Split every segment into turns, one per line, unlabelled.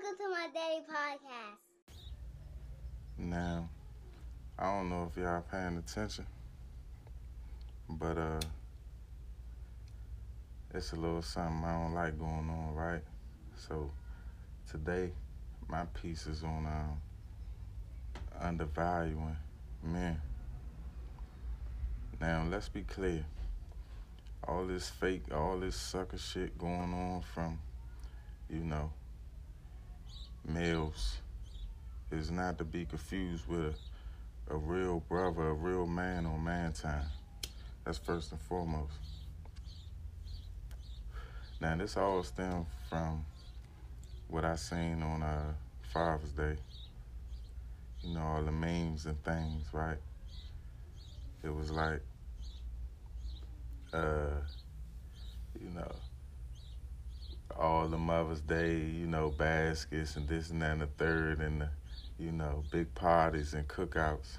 Welcome to my daddy podcast.
Now, I don't know if y'all paying attention, but uh, it's a little something I don't like going on, right? So today, my piece is on um, undervaluing men. Now, let's be clear. All this fake, all this sucker shit going on from, you know, males is not to be confused with a, a real brother, a real man on man time. That's first and foremost. Now, this all stems from what I seen on uh, Father's Day. You know, all the memes and things, right? It was like, uh, you know, all the Mother's Day, you know, baskets and this and that and the third and the, you know, big parties and cookouts.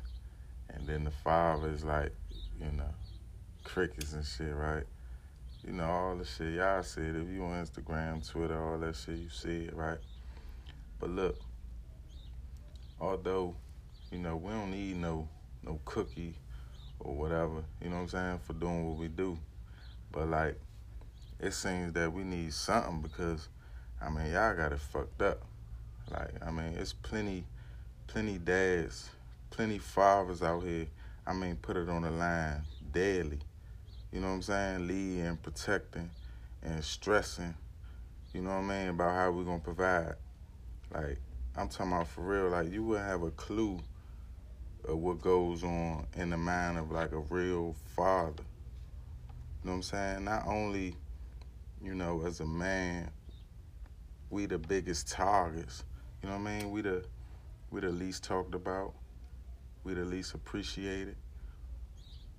And then the father is like, you know, crickets and shit, right? You know, all the shit y'all see it. If you on Instagram, Twitter, all that shit, you see it, right? But look, although, you know, we don't need no no cookie or whatever, you know what I'm saying, for doing what we do. But like it seems that we need something because I mean y'all got it fucked up. Like, I mean, it's plenty plenty dads, plenty fathers out here, I mean, put it on the line daily you know what I'm saying, leading, protecting, and stressing, you know what I mean, about how we're gonna provide. Like, I'm talking about for real, like you wouldn't have a clue of what goes on in the mind of like a real father. You know what I'm saying? Not only, you know, as a man, we the biggest targets. You know what I mean? We the we the least talked about. We the least appreciated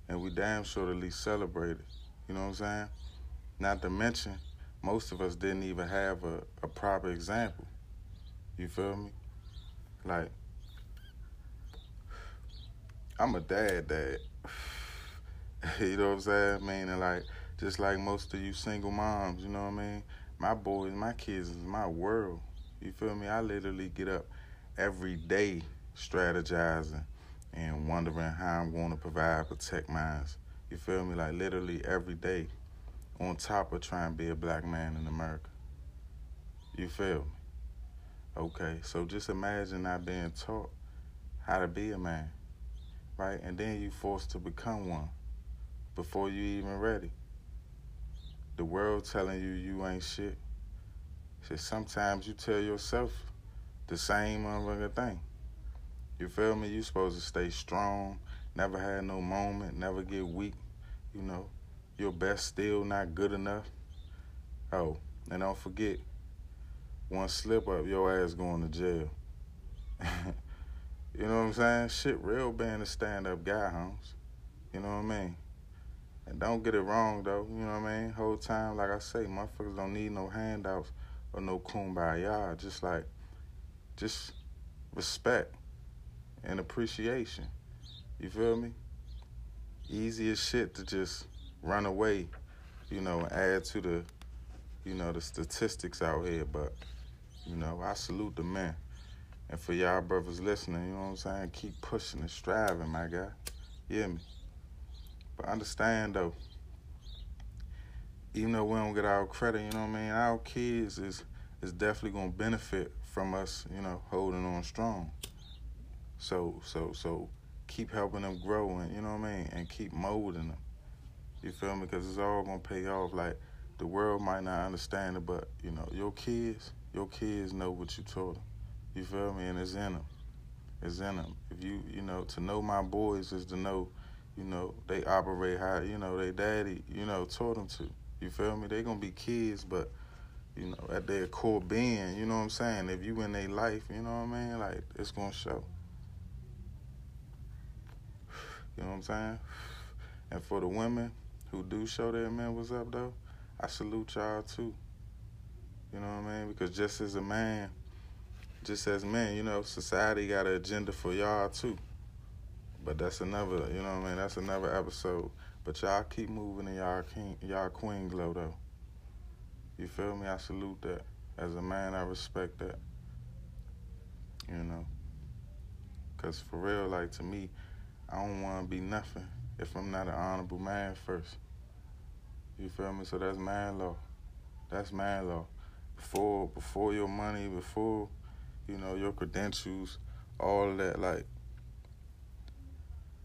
and we damn sure at least celebrated. You know what I'm saying? Not to mention, most of us didn't even have a, a proper example. You feel me? Like, I'm a dad dad. you know what I'm saying? Meaning like, just like most of you single moms, you know what I mean? My boys, my kids is my world. You feel me? I literally get up every day strategizing and wondering how I'm going to provide, protect mines. You feel me? Like literally every day, on top of trying to be a black man in America. You feel me? Okay, so just imagine not being taught how to be a man, right? And then you forced to become one before you even ready. The world telling you you ain't shit. So sometimes you tell yourself the same other thing. You feel me? You supposed to stay strong, never had no moment, never get weak. You know, your best still not good enough. Oh, and don't forget, one slip up, your ass going to jail. you know what I'm saying? Shit, real being a stand up guy, Holmes. You know what I mean? And don't get it wrong though, you know what I mean? Whole time, like I say, motherfuckers don't need no handouts or no kumbaya. Just like, just respect and appreciation. You feel me? Easy as shit to just run away, you know, add to the, you know, the statistics out here. But, you know, I salute the men. And for y'all brothers listening, you know what I'm saying? Keep pushing and striving, my guy. You hear me? But understand though, even though we don't get our credit, you know what I mean? Our kids is is definitely gonna benefit from us, you know, holding on strong. So so so keep helping them grow and you know what I mean, and keep molding them. You feel me? Because it's all gonna pay off. Like the world might not understand it, but you know your kids, your kids know what you taught them. You feel me? And it's in them. It's in them. If you you know to know my boys is to know, you know they operate how you know they daddy you know taught them to. You feel me? They gonna be kids, but you know at their core being, you know what I'm saying. If you in their life, you know what I mean. Like it's gonna show. You know what I'm saying? And for the women who do show their men what's up though, I salute y'all too. You know what I mean? Because just as a man, just as men, you know, society got an agenda for y'all too. But that's another, you know what I mean? That's another episode. But y'all keep moving in y'all king, y'all queen glow though. You feel me? I salute that. As a man, I respect that. You know, cause for real, like to me, I don't want to be nothing if I'm not an honorable man first. You feel me? So that's man law. That's man law. Before before your money, before you know your credentials, all that. Like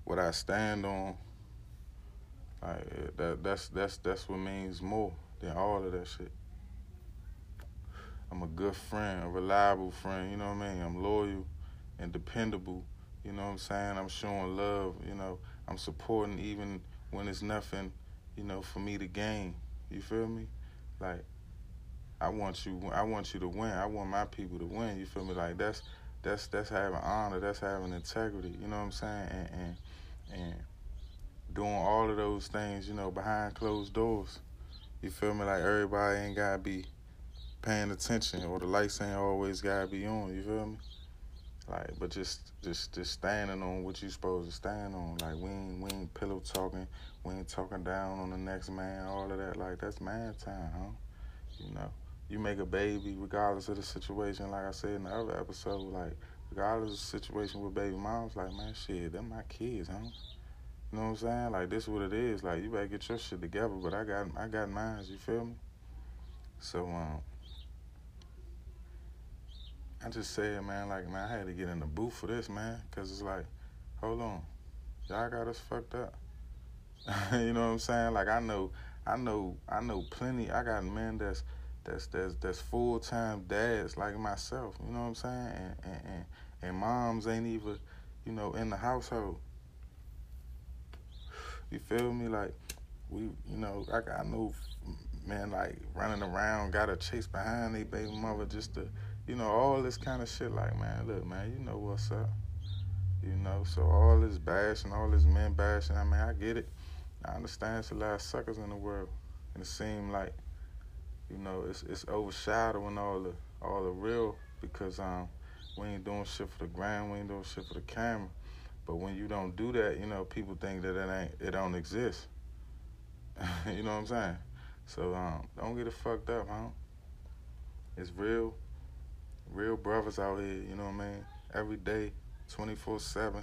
what I stand on. Like that. That's that's that's what means more than all of that shit. I'm a good friend, a reliable friend. You know what I mean? I'm loyal and dependable. You know what I'm saying? I'm showing love. You know, I'm supporting even when it's nothing. You know, for me to gain. You feel me? Like I want you. I want you to win. I want my people to win. You feel me? Like that's that's that's having honor. That's having integrity. You know what I'm saying? And and and doing all of those things. You know, behind closed doors. You feel me? Like everybody ain't gotta be paying attention, or the lights ain't always gotta be on. You feel me? Like, but just just just standing on what you supposed to stand on. Like we ain't we ain't pillow talking. We ain't talking down on the next man. All of that. Like that's man time, huh? You know you make a baby regardless of the situation. Like I said in the other episode, like regardless of situation with baby moms, like man, shit, they're my kids, huh? You know what I'm saying? Like this is what it is. Like you better get your shit together, but I got I got mine. You feel me? So um, I just said, man, like man, I had to get in the booth for this, man, cause it's like, hold on, y'all got us fucked up. you know what I'm saying? Like I know, I know, I know plenty. I got men that's that's that's that's full time dads like myself. You know what I'm saying? And, and and and moms ain't even, you know, in the household. You feel me? Like we, you know, I got no man like running around, got to chase behind they baby mother just to, you know, all this kind of shit. Like man, look, man, you know what's up. You know, so all this bashing, all this men bashing. I mean, I get it. I understand it's a lot of suckers in the world, and it seemed like you know, it's it's overshadowing all the all the real because um we ain't doing shit for the gram, we ain't doing shit for the camera. But when you don't do that, you know, people think that it ain't it don't exist. you know what I'm saying? So um don't get it fucked up, huh? It's real, real brothers out here, you know what I mean? Every day, twenty four seven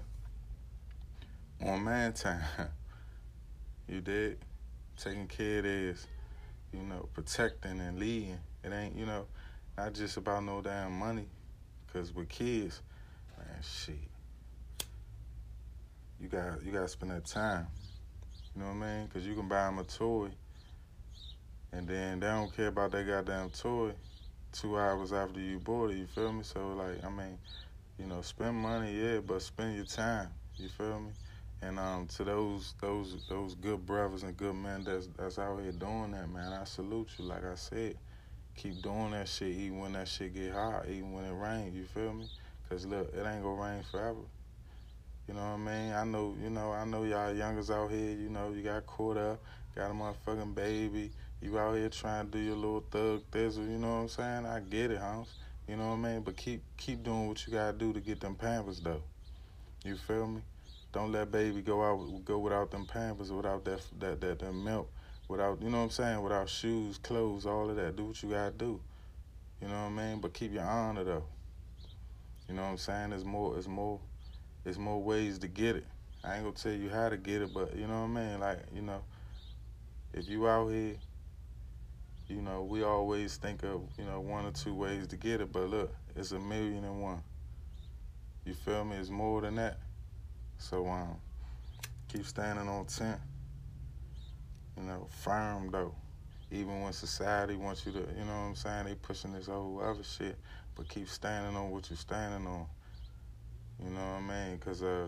on man time. you did? Taking care of this you know, protecting and leading. It ain't, you know, not just about no damn money. Cause with kids, man, shit, you got you got to spend that time. You know what I mean? Cause you can buy them a toy, and then they don't care about that goddamn toy two hours after you bought it. You feel me? So like, I mean, you know, spend money, yeah, but spend your time. You feel me? And um, to those those those good brothers and good men that's that's out here doing that, man, I salute you. Like I said, keep doing that shit even when that shit get hot, even when it rains. You feel me? Cause look, it ain't gonna rain forever. You know what I mean? I know, you know, I know y'all youngers out here. You know, you got caught up, got a motherfucking baby. You out here trying to do your little thug thizzle. You know what I'm saying? I get it, Homs. You know what I mean? But keep keep doing what you gotta do to get them pampers though. You feel me? Don't let baby go out go without them pampers, without that that that, milk, without you know what I'm saying, without shoes, clothes, all of that. Do what you gotta do. You know what I mean? But keep your honor though. You know what I'm saying? There's more there's more there's more ways to get it. I ain't gonna tell you how to get it, but you know what I mean? Like, you know, if you out here, you know, we always think of, you know, one or two ways to get it, but look, it's a million and one. You feel me? It's more than that. So um, keep standing on ten. You know, firm though. Even when society wants you to, you know what I'm saying, they pushing this whole other shit, but keep standing on what you're standing on. You know what I mean? Cause uh,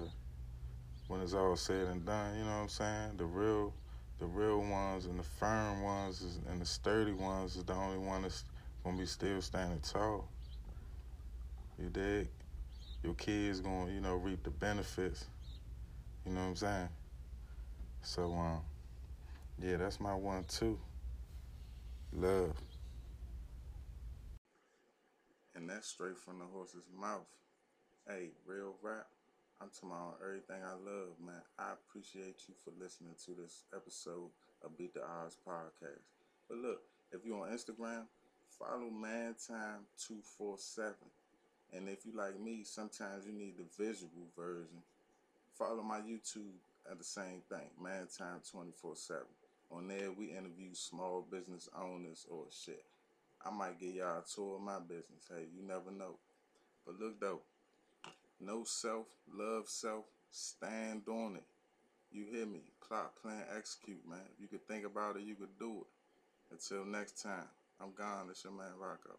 when it's all said and done, you know what I'm saying, the real, the real ones and the firm ones is, and the sturdy ones is the only one that's gonna be still standing tall. You dig? Your kids gonna, you know, reap the benefits you know what I'm saying? So um, yeah, that's my one too. Love. And that's straight from the horse's mouth. Hey, real rap. I'm talking about everything I love, man. I appreciate you for listening to this episode of Beat the Odds podcast. But look, if you're on Instagram, follow Mantime247. And if you like me, sometimes you need the visual version. Follow my YouTube at the same thing, Man Time 24 7. On there, we interview small business owners or shit. I might give y'all a tour of my business. Hey, you never know. But look though, no self, love self, stand on it. You hear me? Plot, plan, execute, man. You could think about it, you could do it. Until next time, I'm gone. It's your man Rocco.